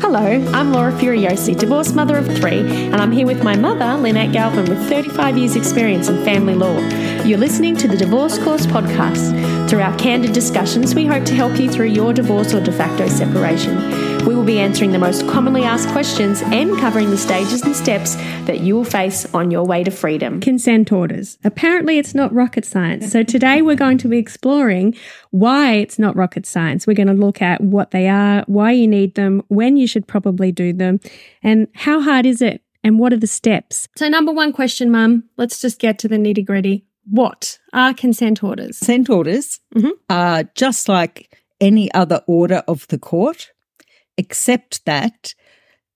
Hello, I'm Laura Furiosi, divorced mother of three, and I'm here with my mother, Lynette Galvin, with 35 years' experience in family law. You're listening to the Divorce Course podcast. Through our candid discussions, we hope to help you through your divorce or de facto separation. We will be answering the most commonly asked questions and covering the stages and steps that you will face on your way to freedom. Consent orders. Apparently, it's not rocket science. So, today we're going to be exploring why it's not rocket science. We're going to look at what they are, why you need them, when you should probably do them, and how hard is it, and what are the steps. So, number one question, Mum, let's just get to the nitty gritty. What are consent orders? Consent orders Mhm. are just like any other order of the court, except that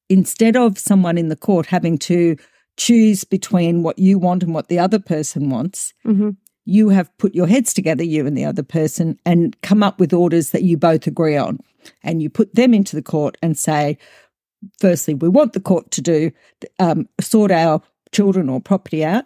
instead of someone in the court having to choose between what you want and what the other person wants, Mm-hmm. you have put your heads together, you and the other person, and come up with orders that you both agree on. And you put them into the court and say, firstly, we want the court to do um, sort our children or property out,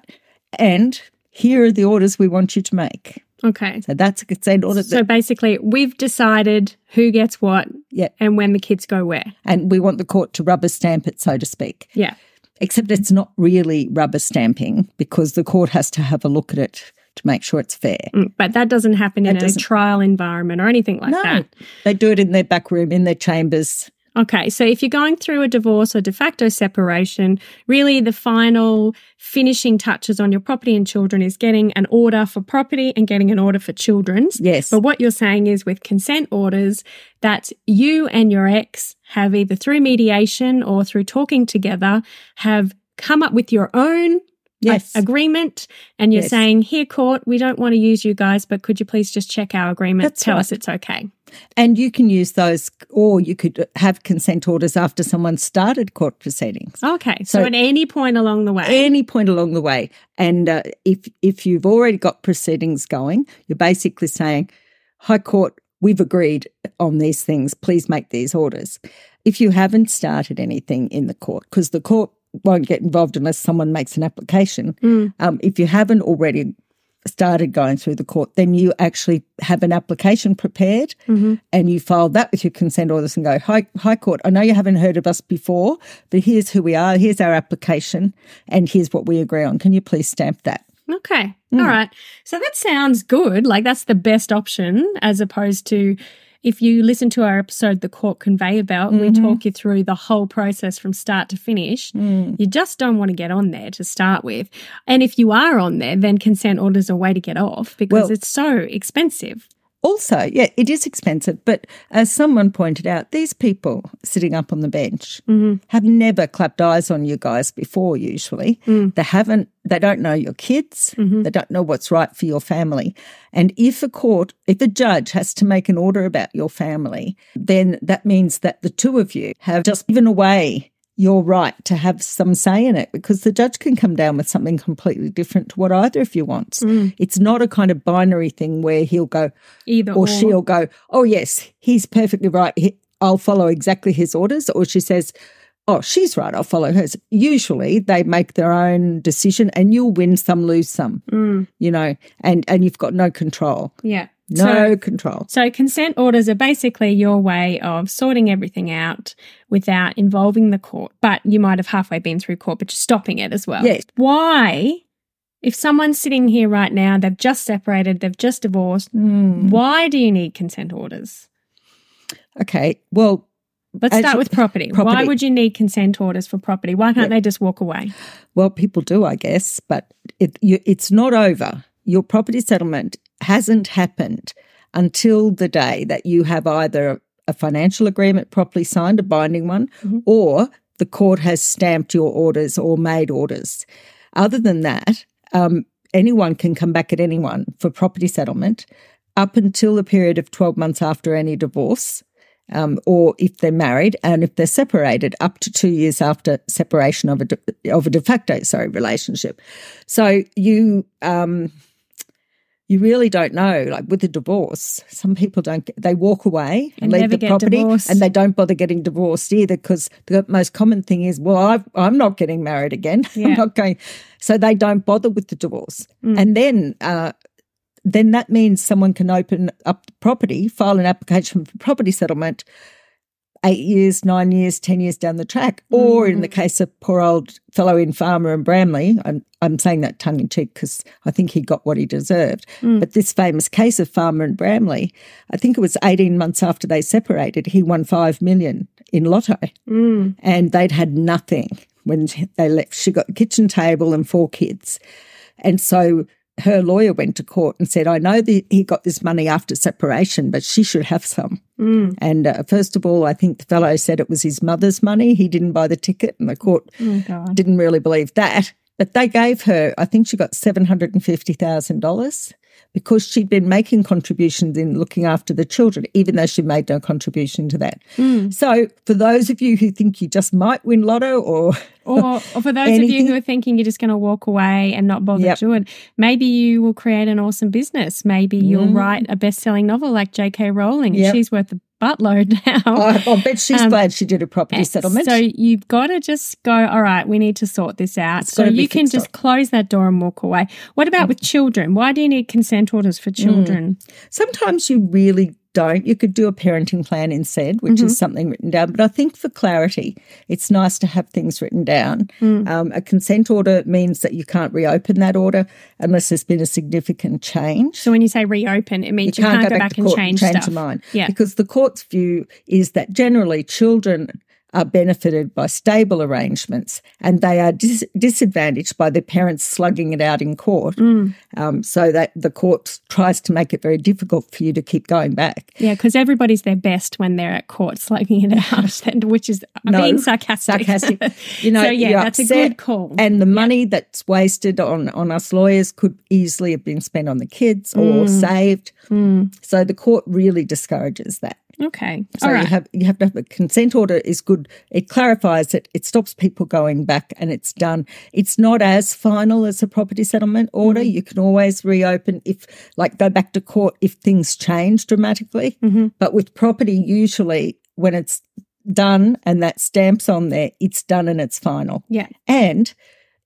and here are the orders we want you to make. Okay. So that's a consent order. So basically, we've decided who gets what yeah, and when the kids go where. and we want the court to rubber stamp it, so to speak. Yeah. Except it's not really rubber stamping because the court has to have a look at it to make sure it's fair. Mm, But that doesn't happen in That a doesn't- trial environment or anything like no, that. they do it in their back room, in their chambers. Okay, so if you're going through a divorce or de facto separation, really the final finishing touches on your property and children is getting an order for property and getting an order for children's. Yes. But what you're saying is with consent orders that you and your ex have either through mediation or through talking together have come up with your own Yes. agreement and you're Yes. saying, here, court, we don't want to use you guys, but could you please just check our agreement? That's Tell right. us it's okay. And you can use those, or you could have consent orders after someone started court proceedings. Okay. So, So- at any point along the way. Any point along the way, and uh, if if you've already got proceedings going, you're basically saying, "Hi Court, we've agreed on these things. Please make these orders." If you haven't started anything in the court, because the court won't get involved unless someone makes an application. Mm. Um, if you haven't already started going through the court, then you actually have an application prepared Mm-hmm. and you file that with your consent orders and go, Hi, Hi Court, I know you haven't heard of us before, but here's who we are, here's our application, and here's what we agree on. Can you please stamp that? Okay. Mm. All right. So that sounds good. Like that's the best option as opposed to if you listen to our episode, The Court Conveyor Belt, we Mm-hmm. talk you through the whole process from start to finish. Mm. You just don't want to get on there to start with. And if you are on there, then consent orders are a way to get off because Well- it's so expensive. Also, yeah, it is expensive, but as someone pointed out, these people sitting up on the bench mm-hmm. have never clapped eyes on you guys before, usually. Mm. They haven't, they don't know your kids, mm-hmm. they don't know what's right for your family. And if a court, if a judge has to make an order about your family, then that means that the two of you have just given away your right to have some say in it because the judge can come down with something completely different to what either of you wants. It's not a kind of binary thing where he'll go, Either or she'll go, "Oh yes, he's perfectly right. He, I'll follow exactly his orders." Or she says, "Oh, she's right. I'll follow hers." Usually, they make their own decision, and you'll win some, lose some. Mm, You know, and and you've got no control. yeah. No So- control. So, consent orders are basically your way of sorting everything out without involving the court. But you might have halfway been through court, but you're stopping it as well. Yes. Why, if someone's sitting here right now, they've just separated, they've just divorced, Mm. why do you need consent orders? Okay. Well, Let's start with property. Why would you need consent orders for property? Why can't they just walk away? Well, people do, I guess, but it, you, it's not over. Your property settlement hasn't happened until the day that you have either a financial agreement properly signed, a binding one, Mhm. or the court has stamped your orders or made orders. Other than that, um, anyone can come back at anyone for property settlement up until the period of 12 months after any divorce. Um, or if they're married and if they're separated, up to two years after separation of a de, of a de facto sorry relationship. So you um, you really don't know. Like with a divorce, some people don't. Get, they walk away And leave the property, divorced. and they don't bother getting divorced either. Because the most common thing is, well, I've, I'm not getting married again. Yeah. I'm not going. So they don't bother with the divorce, Mm. and then. Uh, then that means someone can open up the property, file an application for property settlement eight years, nine years, 10 years down the track. Or in Mm. the case of poor old fellow in Farmer and Bramley, I'm, I'm saying that tongue in cheek because I think he got what he deserved. Mm. But this famous case of Farmer and Bramley, I think it was 18 months after they separated, he won 5 million in lotto Mm. and they'd had nothing when they left. She got a kitchen table and four kids. And so her lawyer went to court and said, I know that he got this money after separation, but she should have some. Mm. And uh, first of all, I think the fellow said it was his mother's money. He didn't buy the ticket, and the court Oh, didn't really believe that. But they gave her, I think she got $750,000 because she'd been making contributions in looking after the children, even though she made no contribution to that. Hmm. So, for those of you who think you just might win lotto or Or, or for those of you who are thinking you're just going to walk away and not bother Yep. to it, maybe you will create an awesome business. Maybe you'll Mm. write a best selling novel like J.K. Rowling. Yep. She's worth a buttload now. I, I bet she's Um, glad she did a property settlement. So you've got to just go, all right, we need to sort this out. So you can just up. close that door and walk away. What about with children? Why do you need consent orders for children? Sometimes you really don't. You could do a parenting plan instead, which Mm-hmm. is something written down. But I think for clarity, it's nice to have things written down. Mm. Um, a consent order means that you can't reopen that order unless there's been a significant change. So when you say reopen, it means you, can't, can't, go back, to and court change, change stuff. your mind. Yeah. Because the court's view is that generally children are benefited by stable arrangements and they are dis- disadvantaged by their parents slugging it out in court. Mm. Um, so that the court tries to make it very difficult for you to keep going back. Yeah, because everybody's their best when they're at court slugging it out, and- which is I'm No, being sarcastic. sarcastic. You know, so yeah, that's a good call. And the money that's wasted on, on us lawyers could easily have been spent on the kids or Mm. saved. So the court really discourages that. Okay, So right. you have you have to have a consent order is good. It clarifies it. It stops people going back, and it's done. It's not as final as a property settlement order. Mm-hmm. You can always reopen if, like, go back to court if things change dramatically. Mm-hmm. But with property, usually when it's done and that stamps on there, it's done and it's final. yeah, And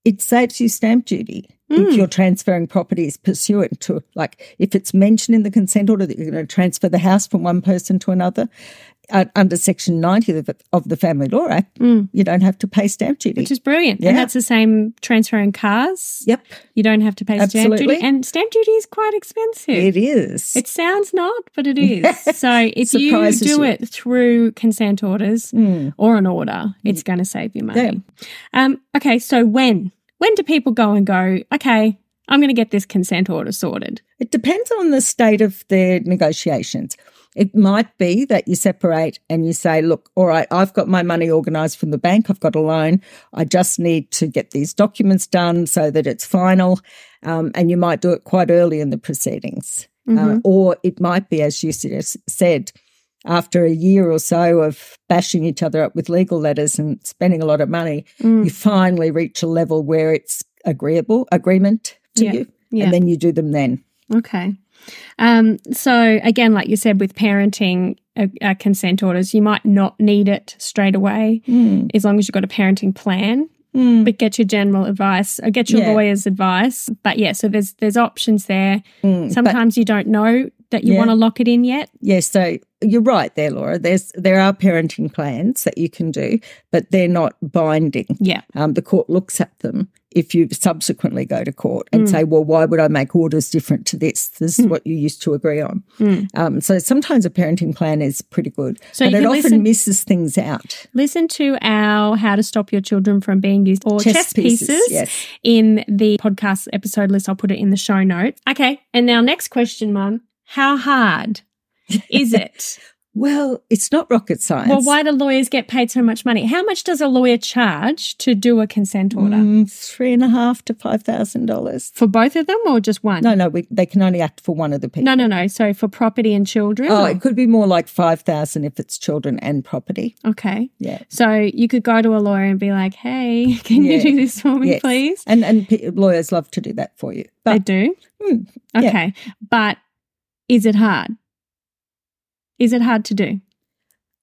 it saves you stamp duty Mm. if you're transferring properties pursuant to, like, if it's mentioned in the consent order that you're going to transfer the house from one person to another uh, under Section 90 of the, of the Family Law Act, you don't have to pay stamp duty. Mm. which is brilliant. Yeah. And that's the same transferring cars. yep, You don't have to pay stamp Absolutely. duty, and stamp duty is quite expensive. it is. It sounds not, but it is. So if you do you. It through consent orders or an order, it's going to save you money. Um, okay, so when? When do people go and go, okay, I'm going to get this consent order sorted? It depends on the state of their negotiations. It might be that you separate and you say, look, all right, I've got my money organised from the bank, I've got a loan, I just need to get these documents done so that it's final. Um, and you might do it quite early in the proceedings. Uh, or it might be, as you said, after a year or so of bashing each other up with legal letters and spending a lot of money, Mm. you finally reach a level where it's agreeable, agreement to Yeah. you. Yeah. And then you do them then. Okay. Um, so again, like you said, with parenting uh, uh, consent orders, you might not need it straight away Hmm. as long as you've got a parenting plan. But get your general advice, or get your Yeah. lawyer's advice. But yeah, so there's there's options there. Mm, Sometimes you don't know that you Yeah. want to lock it in yet. Yes, so you're right there, Laura. There's there are parenting plans that you can do, but they're not binding. Yeah. Um, the court looks at them if you subsequently go to court Mm. and say, "Well, why would I make orders different to this? This is what you used to agree on." Um, so sometimes a parenting plan is pretty good, Mm. So but it often listen- misses things out. Listen to our How to Stop Your Children from Being Used or Chess Chess, pieces, Pieces, yes. in the podcast episode list. I'll put it in the show notes. Okay. And now, next question, Mum. How hard is it? Well, it's not rocket science. well, why do lawyers get paid so much money? How much does a lawyer charge to do a consent order? Mm, three and a half to five thousand dollars. For both of them or just one? No, no, we, they can only act for one of the people. no, no. no. So for property and children? Oh, or- it could be more like five thousand if it's children and property. okay. Yeah. So you could go to a lawyer and be like, hey, can Yeah. you do this for me, Yes. please? And and lawyers love to do that for you. They But do? Hmm, yeah. Okay. But is it hard? Is it hard to do?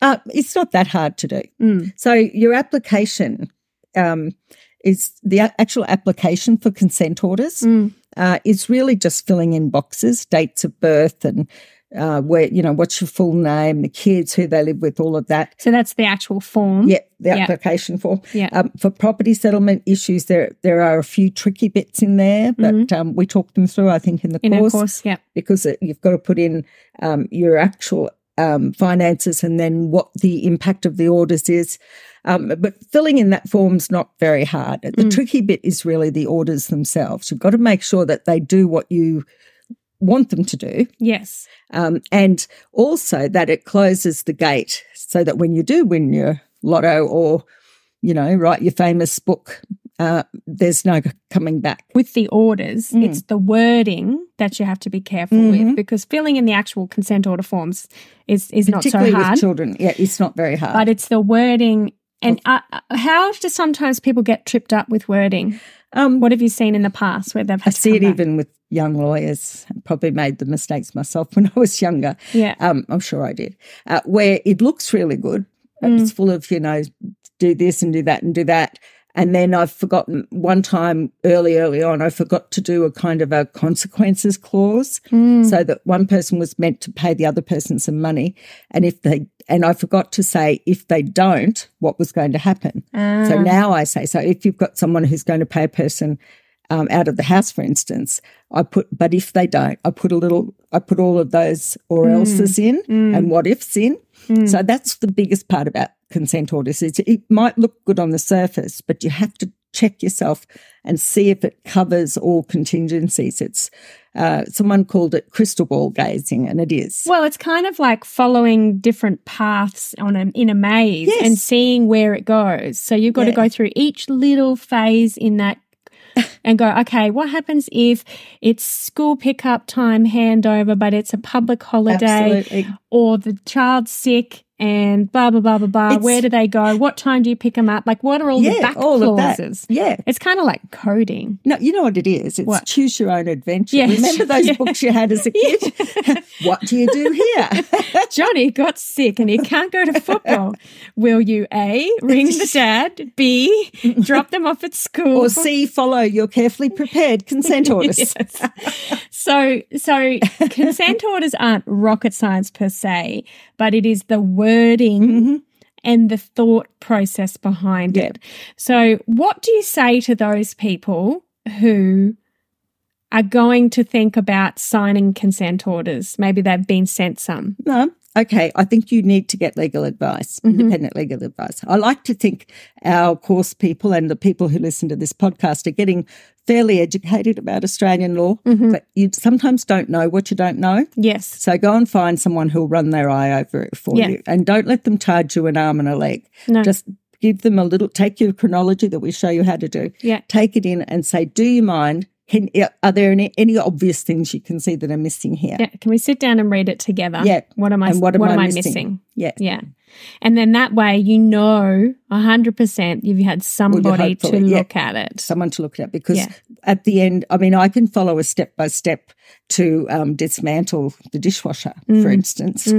uh, it's not that hard to do. Mm. So your application um, is the actual application for consent orders Mm. uh, is really just filling in boxes, dates of birth, and uh, where you know what's your full name, the kids, who they live with, all of that. So that's the actual form. Yeah, the application form. Yeah. Um, for property settlement issues, there there are a few tricky bits in there, but um, we talked them through. I think in the Mm-hmm. In course, course, yeah. because it, you've got to put in um, your actual um, finances and then what the impact of the orders is. Um, but filling in that form's not very hard. The Mm. tricky bit is really the orders themselves. You've got to make sure that they do what you want them to do, Yes. um, and also that it closes the gate so that when you do win your lotto or you know write your famous book, uh, there's no coming back. With the orders, Mm. it's the wording that you have to be careful Mm-hmm. with because filling in the actual consent order forms is, is not so hard. with children, yeah, it's not very hard. but it's the wording. And uh, how do sometimes people get tripped up with wording? um, What have you seen in the past where they've I see it back? even with young lawyers. Probably made the mistakes myself when I was younger. Yeah. Um, I'm sure I did. Uh, where it looks really good. Mm. It's full of, you know, do this and do that and do that. And then I've forgotten one time early, early on, I forgot to do a kind of a consequences clause Mm. so that one person was meant to pay the other person some money. And if they, and I forgot to say if they don't, what was going to happen. Ah. So now I say, so if you've got someone who's going to pay a person um, out of the house, for instance, I put, but if they don't, I put a little, I put all of those or Mm. else's in and what ifs in. So that's the biggest part about consent orders. Is it might look good on the surface, but you have to check yourself and see if it covers all contingencies. It's uh, someone called it crystal ball gazing, and it is. Well, it's kind of like following different paths on a, in a maze Yes. and seeing where it goes. So you've got to go through each little phase in that and go, okay, what happens if it's school pickup time handover, but it's a public holiday Absolutely. or the child's sick and blah, blah, blah, blah, blah. It's- Where do they go? What time do you pick them up? Like, what are all the Yeah, back all of that. clauses? Yeah. It's kind of like coding. No, you know what it is? It's What? choose your own adventure. Yes. Remember those Yeah. books you had as a kid? what do you do here? Johnny got sick and he can't go to football. Will you A, ring the dad, B, drop them off at school? or C, follow your carefully prepared consent orders. Yes. So, so consent orders aren't rocket science per se, but it is the wording mm-hmm. and the thought process behind Yeah. it. So, what do you say to those people who are going to think about signing consent orders? Maybe they've been sent some. No. Okay, I think you need to get legal advice, Mm-hmm. independent legal advice. I like to think our course people and the people who listen to this podcast are getting fairly educated about Australian law, Mm-hmm. but you sometimes don't know what you don't know. Yes. So go and find someone who'll run their eye over it for Yeah. you. And don't let them charge you an arm and a leg. No. Just give them a little, take your chronology that we show you how to do. Yeah. Take it in and say, do you mind? Can, are there any, any obvious things you can see that are missing here? Yeah. Can we sit down and read it together? Yeah. What am I? And What what am, am I missing? missing? Yeah. Yeah. And then that way you know hundred percent you've had somebody to yeah. look at it. Someone to look at it. because Yeah. at the end, I mean, I can follow a step by step to um, dismantle the dishwasher, Mm. for instance.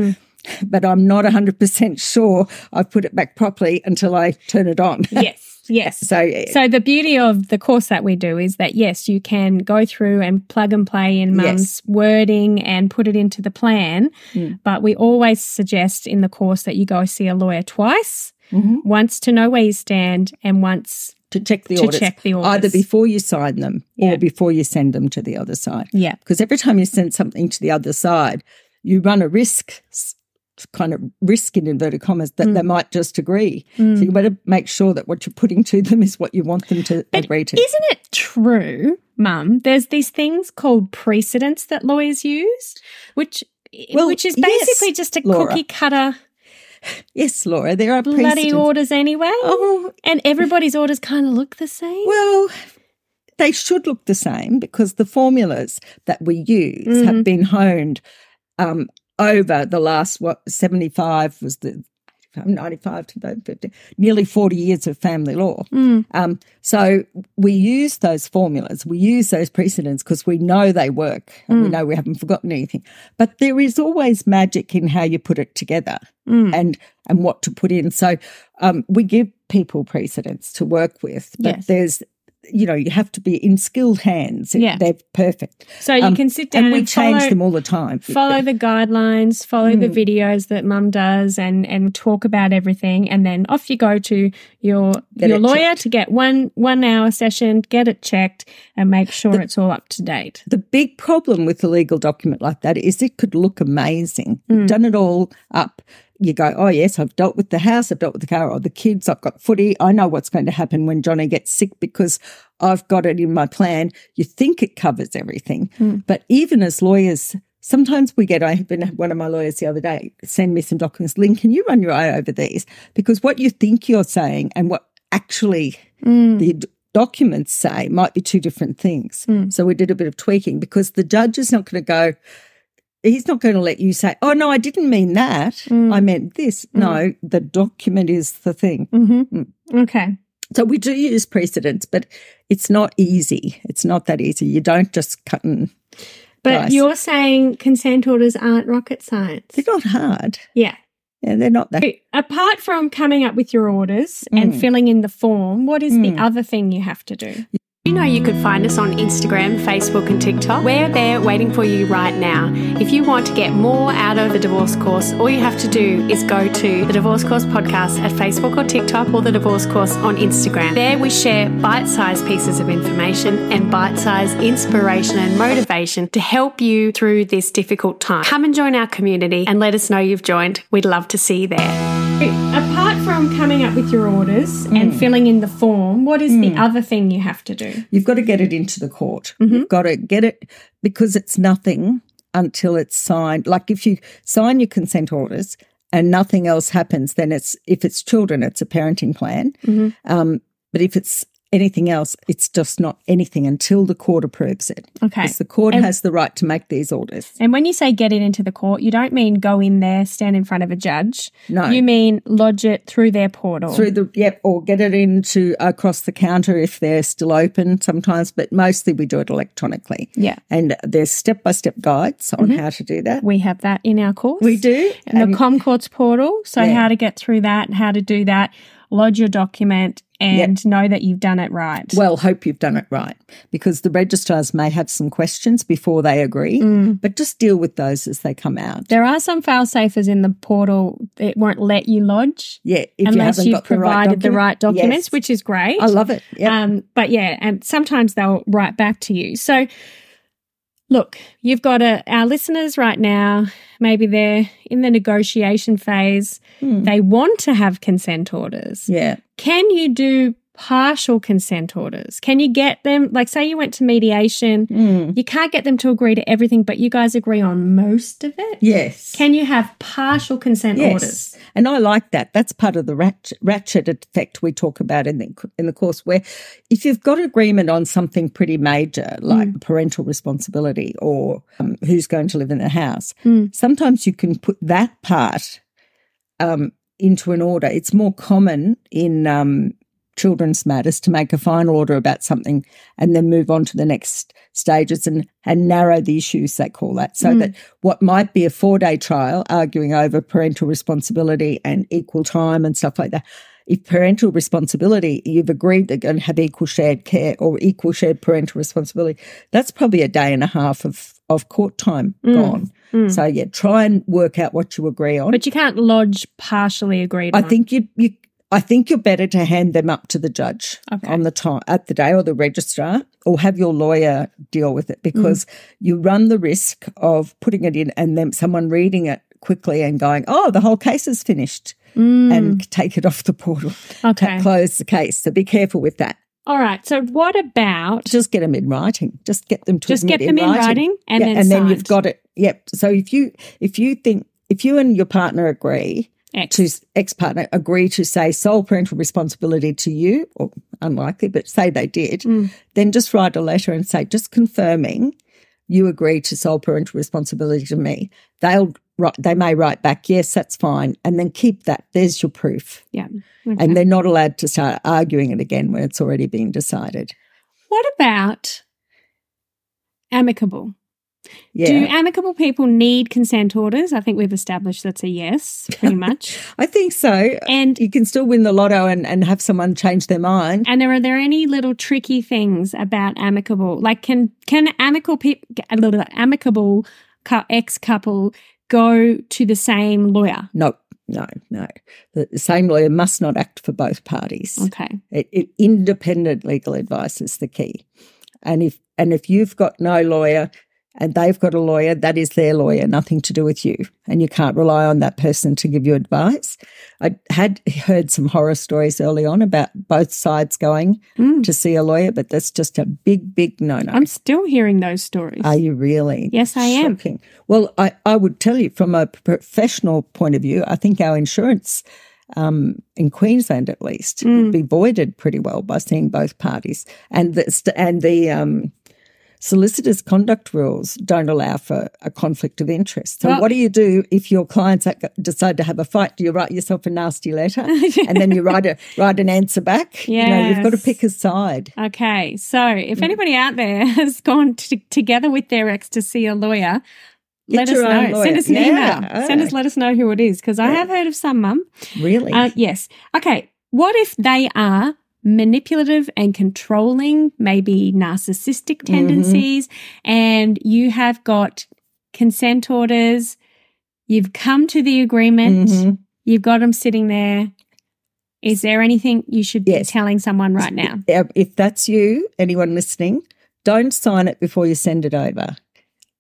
But I'm not 100% sure I've put it back properly until I turn it on. Yes. Yes. So, So the beauty of the course that we do is that yes, you can go through and plug and play in mum's wording and put it into the plan. Mm. But we always suggest in the course that you go see a lawyer twice, Mm-hmm. once to know where you stand and once to check the To orders, check the orders. either before you sign them Yeah. or before you send them to the other side. yeah. Because every time you send something to the other side, you run a risk, kind of risk in inverted commas, that Mm. they might just agree. So you better make sure that what you're putting to them is what you want them to agree to. Isn't it true, Mum? There's these things called precedents that lawyers use, which Well, which is yes, basically just a Laura. cookie cutter yes, Laura, there are bloody precedents. orders anyway. Oh, And everybody's orders kind of look the same. well, they should look the same because the formulas that we use Mm-hmm. have been honed um, over the last, what, 75 was the 95 to about 50, nearly 40 years of family law. Mm. Um, so we use those formulas, we use those precedents because we know they work and we Mm. know we haven't forgotten anything. But there is always magic in how you put it together Mm. and and what to put in. So um, we give people precedents to work with, but Yes. there's you know, you have to be in skilled hands. Yeah. They're perfect. So you Um, can sit down And and, we change follow, them all the time. follow the guidelines, follow the Mm. videos that mum does and and talk about everything and then off you go to your Get your lawyer checked. to get one one hour session, get it checked and make sure The- it's all up to date. The big problem with a legal document like that is it could look amazing. Mm. Done it all up. You go, oh, yes, I've dealt with the house, I've dealt with the car, or the kids, I've got footy. I know what's going to happen when Johnny gets sick because I've got it in my plan. You think it covers everything. Mm. But even as lawyers, sometimes we get, I have been one of my lawyers the other day, send me some documents. Lynn, can you run your eye over these? Because what you think you're saying and what actually Mm. the documents say might be two different things. Mm. So we did a bit of tweaking because the judge is not going to go, he's not going to let you say, oh, no, I didn't mean that. Mm. I meant this. No, the document is the thing. hmm Mm. Okay. So we do use precedents, but it's not easy. It's not that easy. You don't just cut and But Dice. you're saying consent orders aren't rocket science. they're not hard. Yeah. Yeah, they're not that. Apart from coming up with your orders and Mm. filling in the form, what is the Mm. other thing you have to do? You know, you could find us on Instagram, Facebook, and TikTok. We're there waiting for you right now. If you want to get more out of the divorce course, all you have to do is go to the Divorce Course podcast at Facebook or TikTok or the Divorce Course on Instagram. There we share bite sized pieces of information and bite sized inspiration and motivation to help you through this difficult time. Come and join our community and let us know you've joined. We'd love to see you there. Apart from coming up with your orders and filling in the form, what is the other thing you have to do? You've got to get it into the court. Mm-hmm. You've got to get it because it's nothing until it's signed. Like if you sign your consent orders and nothing else happens, then it's if it's children, it's a parenting plan. Mm-hmm. Um, but if it's anything else, it's just not anything until the court approves it. Okay. Because the court And- has the right to make these orders. And when you say get it into the court, you don't mean go in there, stand in front of a judge. No. You mean lodge it through their portal. Through the yep, or get it into across the counter if they're still open sometimes, but mostly we do it electronically. yeah. And there's step by step guides on how to do that. We have that in our course. We do. And Um, the Comcourts portal. So Yeah. how to get through that, how to do that, lodge your document and know that you've done it right. Well, hope you've done it right because the registrars may have some questions before they agree, Mm. but just deal with those as they come out. there are some fail safers in the portal that won't let you lodge yeah, if unless haven't you've got the right provided the right documents, Yes. which is great. I love it. Yeah, Um, but yeah, and sometimes they'll write back to you. So, look, you've got a, our listeners right now, maybe they're in the negotiation phase. Hmm. They want to have consent orders. yeah, Can you do partial consent orders? Can you get them, like, say you went to mediation, Mm. you can't get them to agree to everything, but you guys agree on most of it? yes, Can you have partial consent yes. orders? And I like that. That's part of the ratchet, ratchet effect we talk about in the in the course, where if you've got agreement on something pretty major, like Mm. parental responsibility or um, who's going to live in the house, Mm. sometimes you can put that part um, into an order. It's more common in um, children's matters to make a final order about something and then move on to the next stages and, and narrow the issues, they call that. So Mm. that what might be a four day trial arguing over parental responsibility and equal time and stuff like that. If parental responsibility, you've agreed they're going to have equal shared care or equal shared parental responsibility, that's probably a day and a half of, of court time Mm. gone. Mm. So yeah, try and work out what you agree on. But you can't lodge partially agreed I on. think you you I think you're better to hand them up to the judge Okay. on the time at the day or the registrar or have your lawyer deal with it because Mm. you run the risk of putting it in and then someone reading it quickly and going, "Oh, the whole case is finished." Mm. And take it off the portal. okay. Close the case. So be careful with that. All right. So what about Just get them in writing. Just get them to just get them in writing and Yeah, then and then you've got it. Yep. So if you if you think if you and your partner agree X. to ex partner agree to say sole parental responsibility to you, or unlikely, but say they did, Mm. then just write a letter and say, just confirming you agree to sole parental responsibility to me. They'll write, they may write back, yes, that's fine, and then keep that. There's your proof, Yeah. Okay. and they're not allowed to start arguing it again when it's already been decided. what about amicable? Yeah. Do amicable people need consent orders? I think we've established that's a yes, pretty much. I think so. And You can still win the lotto and, and have someone change their mind. and are there any little tricky things about amicable? Like can can amicable people a little amicable ex couple go to the same lawyer? No, no, no. The the same lawyer must not act for both parties. Okay. It, it, independent legal advice is the key. And if and if you've got no lawyer and they've got a lawyer, that is their lawyer, nothing to do with you. And you can't rely on that person to give you advice. I had heard some horror stories early on about both sides going Mm. to see a lawyer, but that's just a big, big no no. I'm still hearing those stories. Are you really? Yes, I am. Well, I, I would tell you from a professional point of view, I think our insurance um, in Queensland, at least, Mm. would be voided pretty well by seeing both parties. And the, st- and the um, solicitors' conduct rules don't allow for a conflict of interest. So, Well- what do you do if your clients decide to have a fight? Do you write yourself a nasty letter and then you write a write an answer back? You know, you've got to pick a side. Okay, so Mm. if anybody out there has gone to, together with their ex to see a lawyer, Get let us know. lawyer. Send us an Yeah. email. Send us, let us know who it is because I have heard of some mum. Really? Uh, yes. Okay. What if they are manipulative and controlling, maybe narcissistic Mm-hmm. tendencies, and you have got consent orders? You've come to the agreement. Mhm. You've got them sitting there. Is there anything you should be telling someone right now? If that's you, anyone listening, don't sign it before you send it over.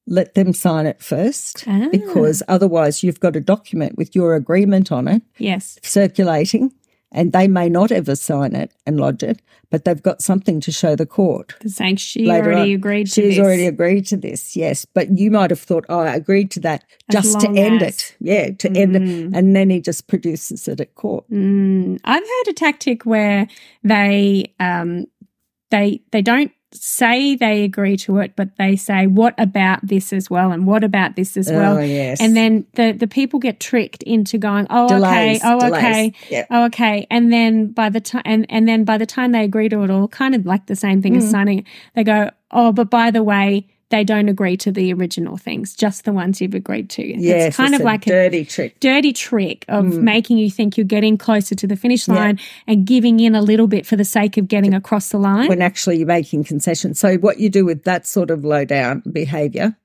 Let them sign it first Ah. because otherwise you've got a document with your agreement on it Yes. circulating and they may not ever sign it and lodge it, but they've got something to show the court. The saying she Later already on. agreed to She's this. already agreed to this, yes. But you might have thought, oh, I agreed to that As just to end as. it. Yeah, to end it. Mm. And then he just produces it at court. Mm, I've heard a tactic where they um, they they don't say they agree to it, but they say, "What about this as well?" and "What about this as well?" oh, yes. And then the the people get tricked into going, "Oh, delays, okay, oh, delays. okay." Yeah. Oh, okay. And then by the time and, and then by the time they agree to it all, kind of like the same thing as Mm. signing, it, they go, Oh, but by the way, they don't agree to the original things, just the ones you've agreed to. Yes, it's kind of a like a dirty trick. dirty trick of Mm. making you think you're getting closer to the finish Yeah. line and giving in a little bit for the sake of getting across the line. when actually you're making concessions. So what you do with that sort of low down behaviour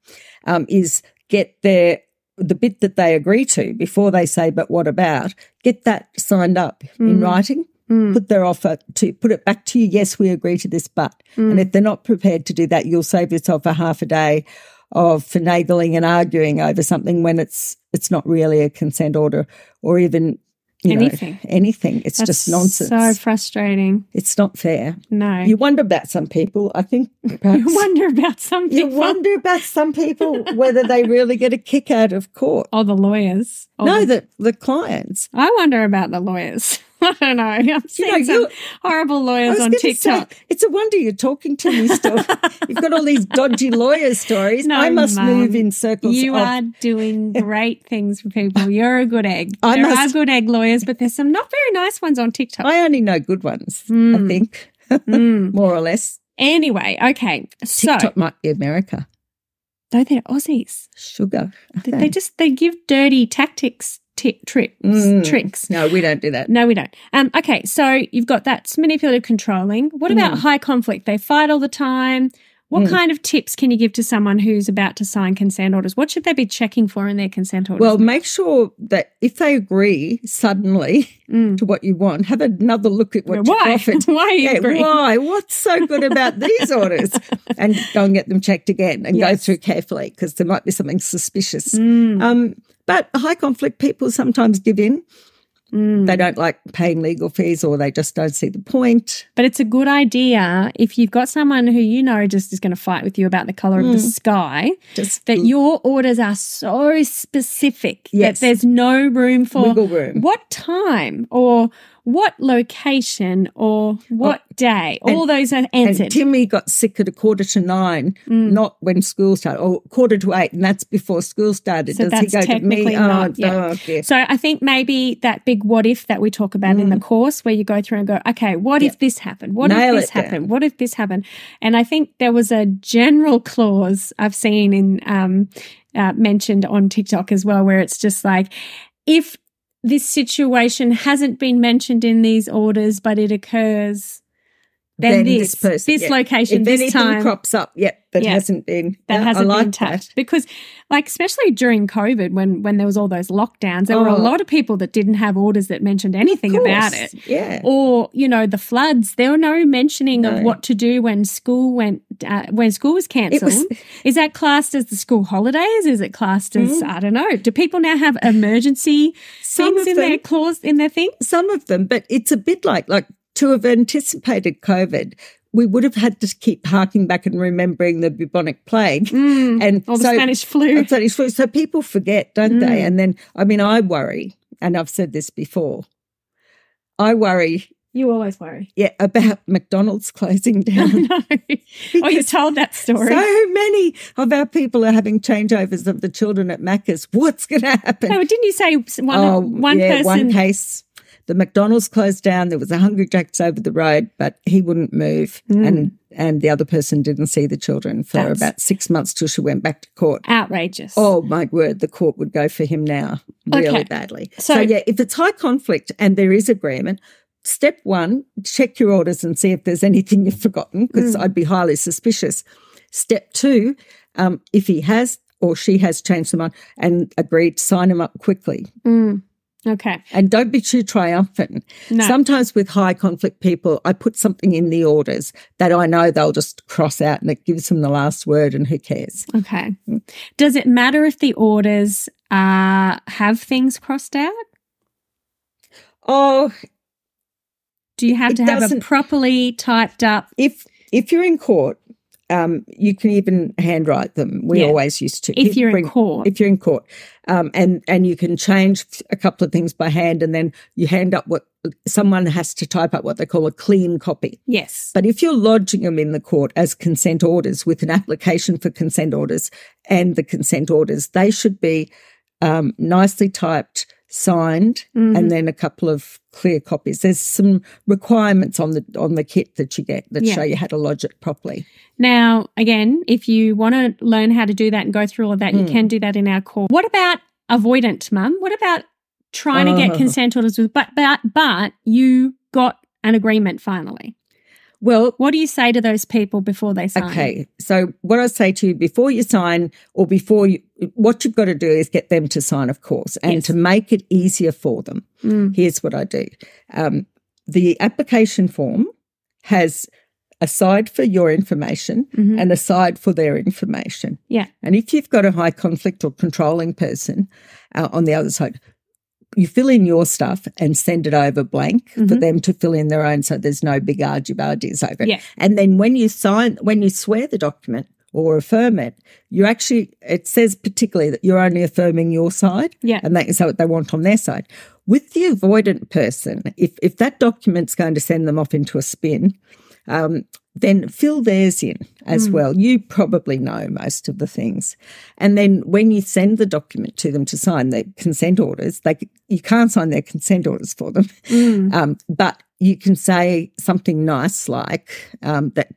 um, is get their the bit that they agree to before they say, "But what about?" Get that signed up in Mm. writing. Mm. Put their offer to put it back to you. Yes, we agree to this, but Mm. and if they're not prepared to do that, you'll save yourself a half a day of finagling and arguing over something when it's it's not really a consent order or even you Anything. know anything. It's That's just nonsense. So frustrating. it's not fair. No. You wonder about some people. I think You wonder about some you people. wonder about some people whether they really get a kick out of court. Oh, the lawyers. Oh, No, the the clients. I wonder about the lawyers. I don't know. I'm seeing know, some horrible lawyers on gonna say, TikTok. it's a wonder you're talking to me still. You've got all these dodgy lawyer stories. No, I must Mum. move in circles. You of- are doing great things for people. You're a good egg. I there must- are good egg lawyers, but there's some not very nice ones on TikTok. I only know good ones. I Mm. think Mm. more or less. Anyway, okay. So, TikTok might be America. no, they're Aussies. Sugar. They- They just they give dirty tactics ti tricks Mm. tricks. No, we don't do that. No, we don't. Um, okay, so you've got that's manipulative controlling. What about Mm. high conflict? They fight all the time. What Mm. kind of tips can you give to someone who's about to sign consent orders? What should they be checking for in their consent orders? Well, make sure that if they agree suddenly Mm. to what you want, have another look at what why? you've offered. why are you Yeah, agreeing? why? What's so good about these orders? And go and get them checked again and go through carefully because there might be something suspicious. Mm, Um, but high conflict people sometimes give in. mm. They don't like paying legal fees or they just don't see the point. But it's a good idea if you've got someone who you know just is going to fight with you about the color of the Mm. sky, Just that your orders are so specific Yes. that there's no room for wiggle room. what time or what location or what day. All those are And answered. Timmy got sick at a quarter to nine, not when school started, or quarter to eight, and that's before school started. So Does he that's go to me? technically Oh, not- yeah. oh, yeah. So I think maybe that big what if that we talk about in the course where you go through and go, okay, what if this happened? What Nail if this it down. happened? What if this happened? And I think there was a general clause I've seen in um, uh, mentioned on TikTok as well, where it's just like, if this situation hasn't been mentioned in these orders, but it occurs, then, this, this, yeah. location, if this time, crops up, yep, that Yeah. hasn't been that yeah, hasn't like been that. touched because like especially during covid when when there was all those lockdowns there were a Oh. lot of people that didn't have orders that mentioned anything about it Yeah. or you know the floods there were no mentioning No. of what to do when school went uh, when school was cancelled is that classed as the school holidays is it classed as Mm. i don't know do people now have emergency things in their them- clause in their thing Some of them, but it's a bit like like to have anticipated COVID. We would have had to keep harking back and remembering the bubonic plague and Mm. or the Spanish flu. Spanish flu. So people forget, don't they? Mm. And then, I mean, I worry, and I've said this before. I worry, you always worry yeah, about McDonald's closing down. no. oh you told that story So many of our people are having changeovers of the children at Macca's. What's going to happen? no, didn't you say one, oh, one yeah, person one case. The McDonald's closed down. There was a Hungry Jack's over the road, but he wouldn't move, and and the other person didn't see the children for Mm. That's- about six months till she went back to court. outrageous. Oh my word, the court would go for him now really Okay. badly. So- So, yeah, if it's high conflict and there is agreement, step one, check your orders and see if there's anything you've forgotten, because Mm. I'd be highly suspicious. Step two, um, if he has or she has changed their mind and agreed, sign him up quickly. Okay. And don't be too triumphant. No. Sometimes with high conflict people, I put something in the orders that I know they'll just cross out and it gives them the last word and who cares. Okay. Does it matter if the orders uh, have things crossed out? Oh, Do you have to have a properly typed up? if if you're in court, um, you can even handwrite them. We Yeah. always used to. If you're in court. If you're in court, um, and and you can change a couple of things by hand, and then you hand up what someone has to type up what they call a clean copy. Yes. But if you're lodging them in the court as consent orders with an application for consent orders and the consent orders, they should be um, nicely typed, signed, Mm-hmm. and then a couple of clear copies. There's some requirements on the on the kit that you get that Yeah. show you how to lodge it properly. Now, again, if you want to learn how to do that and go through all of that, Hmm. you can do that in our course. What about avoidant, Mum? What about trying to get Oh. consent orders with, but but but you got an agreement finally? Well, What do you say to those people before they sign? Okay. So what I say to you before you sign or before you, what you've got to do is get them to sign, of course, and Yes. to make it easier for them. Mm. Here's what I do. Um, the application form has a side for your information Mhm. and a side for their information. Yeah. And if you've got a high conflict or controlling person uh, on the other side, you fill in your stuff and send it over blank for Mhm. them to fill in their own so there's no big argy-bargies over it. Yeah. And then when you sign, when you swear the document or affirm it, you actually, it says particularly that you're only affirming your side. Yeah. And that is what they want on their side. With the avoidant person, if, if that document's going to send them off into a spin, um, then fill theirs in as well. You probably know most of the things. And then when you send the document to them to sign the consent orders, they you can't sign their consent orders for them, um, but you can say something nice like um, that.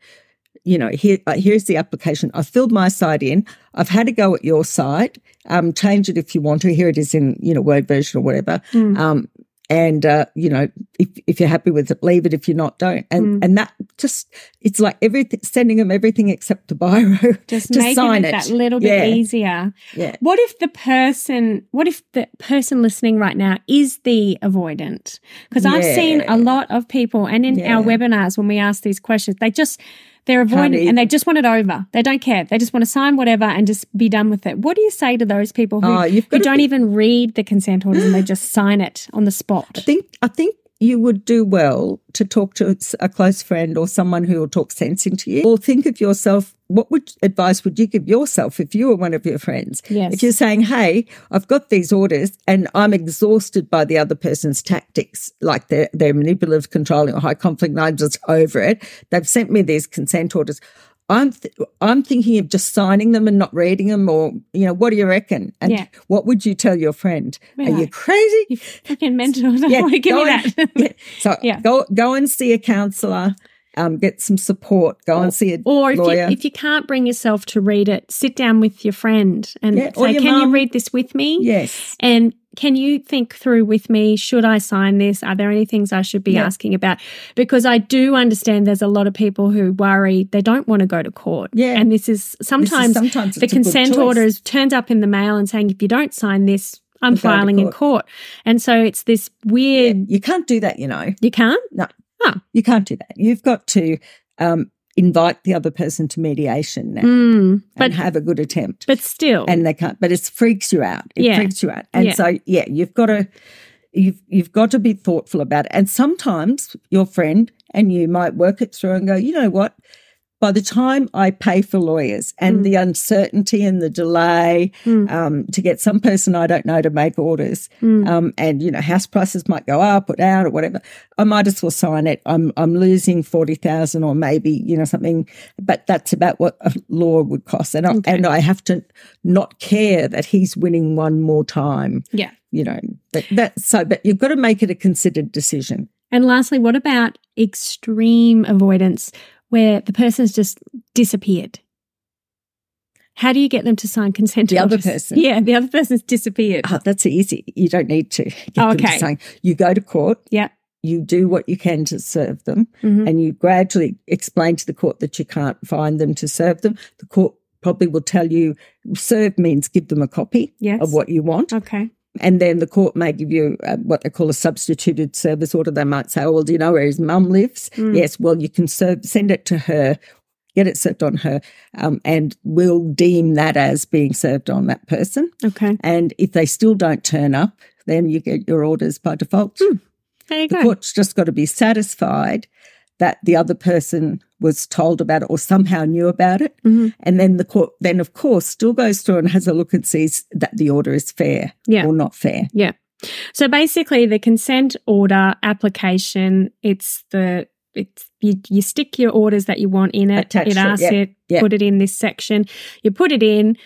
You know, here uh, here's the application. I filled my side in. I've had a go at your side. Um, change it if you want to. Here it is in you know word version or whatever. Um, and uh, you know, if if you're happy with it, leave it. If you're not, don't. And and that just it's like everything, sending them everything except the biro Just to making sign it, it. that little bit Yeah. easier. Yeah. What if the person, what if the person listening right now is the avoidant? Because I've seen a lot of people, and in our webinars when we ask these questions, they just they're Can't and they just want it over. They don't care. They just want to sign whatever and just be done with it. What do you say to those people who, Oh, who don't be- even read the consent orders and they just sign it on the spot? I think I think you would do well to talk to a close friend or someone who will talk sense into you, or think of yourself. What would advice would you give yourself if you were one of your friends? Yes. If you're saying, "Hey, I've got these orders and I'm exhausted by the other person's tactics, like they're they're manipulative, controlling, or high conflict, and I'm just over it. They've sent me these consent orders. I'm th- I'm thinking of just signing them and not reading them, or you know, what do you reckon? And Yeah. what would you tell your friend? We're Are you crazy? You fucking mental. Yeah, give me and- that. yeah. So Yeah. go go and see a counsellor, um, get some support. Go and see a Or if you, if you can't bring yourself to read it, sit down with your friend and Yeah, say, "Can you read this with me?" yes, And can you think through with me? Should I sign this? Are there any things I should be Yeah. asking about? Because I do understand there's a lot of people who worry they don't want to go to court. Yeah. And this is sometimes, sometimes the it's a good consent order is turned up in the mail and saying, if you don't sign this, I'm filing in court. court. And so it's this weird, you can't do that. You know, you can't? no, Oh. you can't do that. You've got to um, invite the other person to mediation now Mm, but, and have a good attempt. but still. and they can't. But it freaks you out. It Yeah. freaks you out. And Yeah. so yeah, you've got to you've you've got to be thoughtful about it. And sometimes your friend and you might work it through and go, you know what? By the time I pay for lawyers and Mm. the uncertainty and the delay Mm. um, to get some person I don't know to make orders, Mm. um, and you know house prices might go up or down or whatever, I might as well sign it. I'm I'm losing forty thousand or maybe you know something, but that's about what a law would cost, and I, Okay. and I have to not care that he's winning one more time. yeah. You know that, that so, but you've got to make it a considered decision. And lastly, what about extreme avoidance where the person's just disappeared? How do you get them to sign consent? To the other person? Yeah, the other person's disappeared. Oh, that's easy. You don't need to. Get Oh, them to sign. You go to court. Yeah. You do what you can to serve them, Mhm. and you gradually explain to the court that you can't find them to serve them. The court probably will tell you serve means give them a copy Yes. of what you want. Okay. And then the court may give you uh, what they call a substituted service order. They might say, oh, well, do you know where his mum lives? Mm. Yes, well, you can serve, send it to her, get it served on her, um, and we'll deem that as being served on that person. Okay. And if they still don't turn up, then you get your orders by default. There you The go. court's just got to be satisfied that the other person was told about it or somehow knew about it. Mhm. And then the court, then of course, still goes through and has a look and sees that the order is fair Yeah. or not fair. Yeah. So basically, the consent order application, it's the it's you, you stick your orders that you want in it. Attach it it, asks it, yeah. put it in this section. You put it in,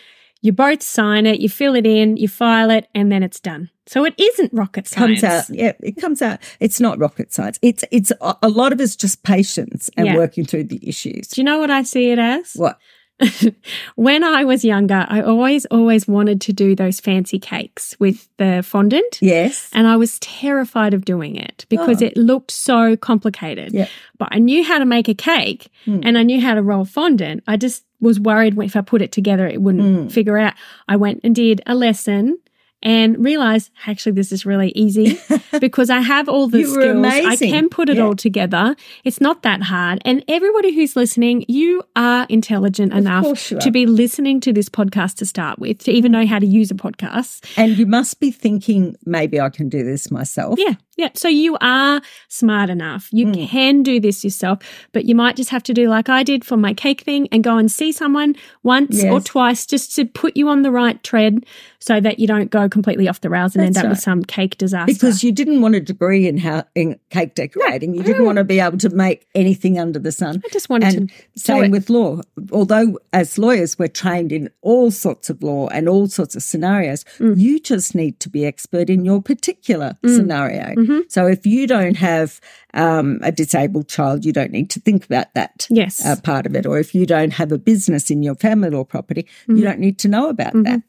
you both sign it, you fill it in, you file it, and then it's done. So it isn't rocket science. Comes out, yeah, it comes out. It's not rocket science. It's it's a lot of it's just patience and Yeah. working through the issues. Do you know what I see it as? What? when I was younger, I always, always wanted to do those fancy cakes with the fondant. Yes. And I was terrified of doing it because Oh. it looked so complicated. Yeah. But I knew how to make a cake Hmm. and I knew how to roll fondant. I just was worried if I put it together, it wouldn't Hmm. figure out. I went and did a lesson and realize actually this is really easy because I have all the skills. I can put it Yeah. all together. It's not that hard. And everybody who's listening, you are intelligent enough to be listening to this podcast to start with, to even know how to use a podcast. And you must be thinking, maybe I can do this myself. Yeah, yeah. So you are smart enough. You Mm. can do this yourself, but you might just have to do like I did for my cake thing and go and see someone once or twice just to put you on the right tread so that you don't go completely off the rails and end That's up with some cake disaster. Because you didn't want a degree in how in cake decorating. You didn't want to be able to make anything under the sun. I just wanted And to same with law. Although as lawyers we're trained in all sorts of law and all sorts of scenarios, Mm. you just need to be expert in your particular scenario. Mm-hmm. So if you don't have um, a disabled child, you don't need to think about that. Yes. Uh, part of it, or if you don't have a business in your family law property, Mm-hmm. you don't need to know about that.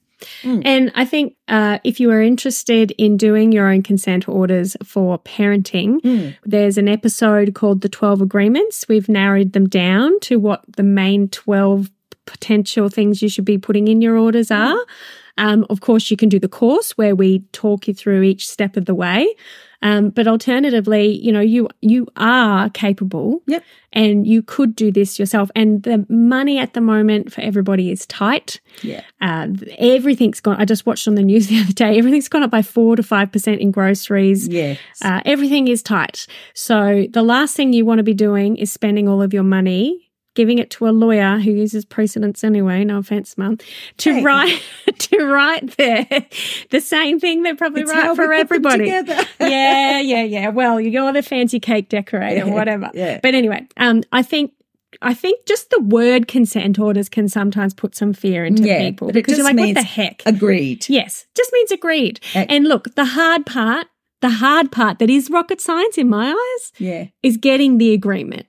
And I think uh, if you are interested in doing your own consent orders for parenting, Mm. there's an episode called The 12 Agreements. We've narrowed them down to what the main 12 potential things you should be putting in your orders are. Um, of course, you can do the course where we talk you through each step of the way. Um, but alternatively, you know, you you are capable, Yep. and you could do this yourself. And the money at the moment for everybody is tight. Yeah. Uh, everything's gone. I just watched on the news the other day. Everything's gone up by four to five percent in groceries. Yes. Uh, everything is tight. So the last thing you want to be doing is spending all of your money. Giving it to a lawyer who uses precedents anyway. No offense, mum. To Hey. write to write the the same thing. They're probably It's right for we put them everybody. yeah, yeah, yeah. Well, you're the fancy cake decorator, Yeah, whatever. yeah. But anyway, um, I think I think just the word consent orders can sometimes put some fear into Yeah, people but it because you're just like, what the heck? Agreed. yes, just means agreed. And look, the hard part, the hard part that is rocket science in my eyes, Yeah. is getting the agreement.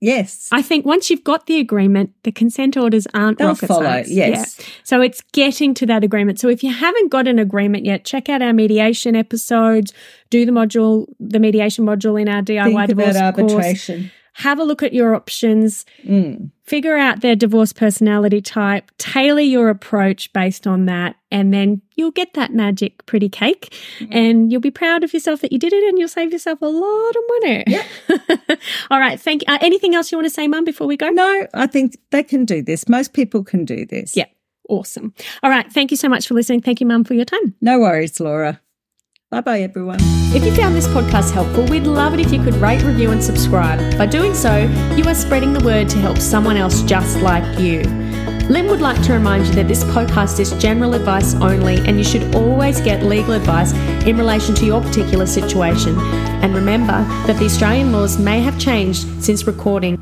Yes. I think once you've got the agreement, the consent orders aren't They'll rocket follow. science. Yes. Yeah. So it's getting to that agreement. So if you haven't got an agreement yet, check out our mediation episodes, do the module, the mediation module in our DIY Think divorce about course. Have a look at your options, Mm. figure out their divorce personality type, tailor your approach based on that, and then you'll get that magic pretty cake and you'll be proud of yourself that you did it and you'll save yourself a lot of money. All right. Thank you. Uh, anything else you want to say, Mum, before we go? No, I think they can do this. Most people can do this. Yeah. Awesome. All right. Thank you so much for listening. Thank you, Mum, for your time. No worries, Laura. Bye bye, everyone. If you found this podcast helpful, we'd love it if you could rate, review, and subscribe. By doing so, you are spreading the word to help someone else just like you. Lynn would like to remind you that this podcast is general advice only, and you should always get legal advice in relation to your particular situation. And remember that the Australian laws may have changed since recording